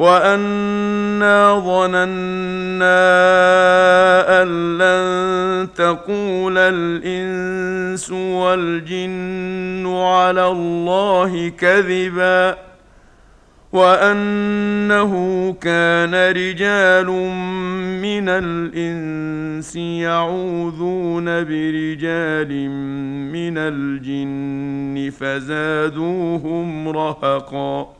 وانا ظننا ان لن تقول الانس والجن على الله كذبا وانه كان رجال من الانس يعوذون برجال من الجن فزادوهم رهقا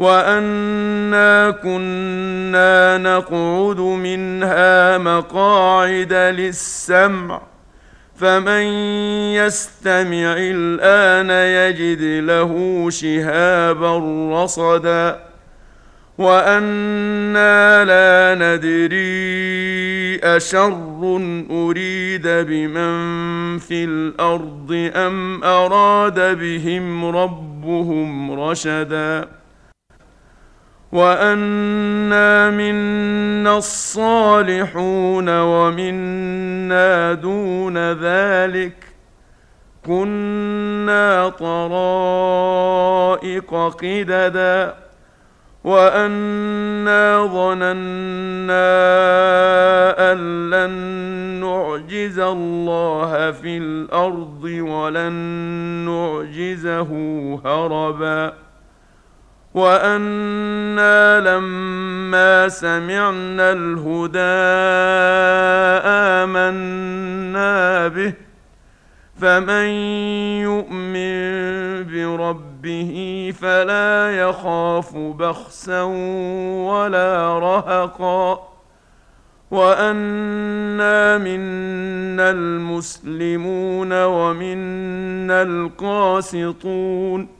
وأنا كنا نقعد منها مقاعد للسمع فمن يستمع الآن يجد له شهابا رصدا. وأنا لا ندري أشر أريد بمن في الأرض أم أراد بهم ربهم رشدا. وانا منا الصالحون ومنا دون ذلك كنا طرائق قددا وانا ظننا ان لن نعجز الله في الأرض ولن نعجزه هربا وأنا لما سمعنا الهدى امنا به فمن يؤمن بربه فلا يخاف بخسا ولا رهقا وانا منا المسلمون ومنا القاسطون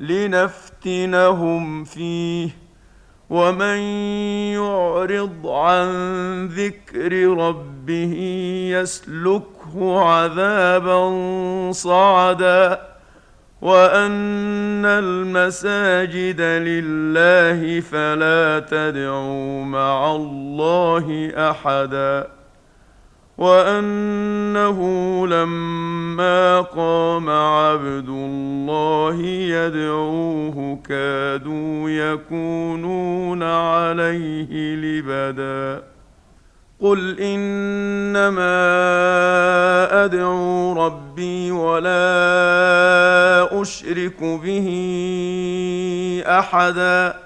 لنفتنهم فيه. ومن يعرض عن ذكر ربه يسلكه عذابا صعدا. وأن المساجد لله فلا تدعوا مع الله أحدا. وأنه لما قام عبد الله يدعوه كادوا يكونون عليه لبدا. قل إنما أدعو ربي ولا أشرك به أحدا.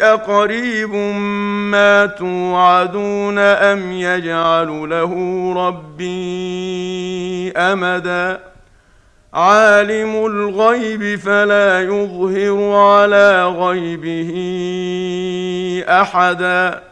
أقريب ما توعدون أم يجعل له ربي أمدا؟ عالم الغيب فلا يظهر على غيبه أحدا.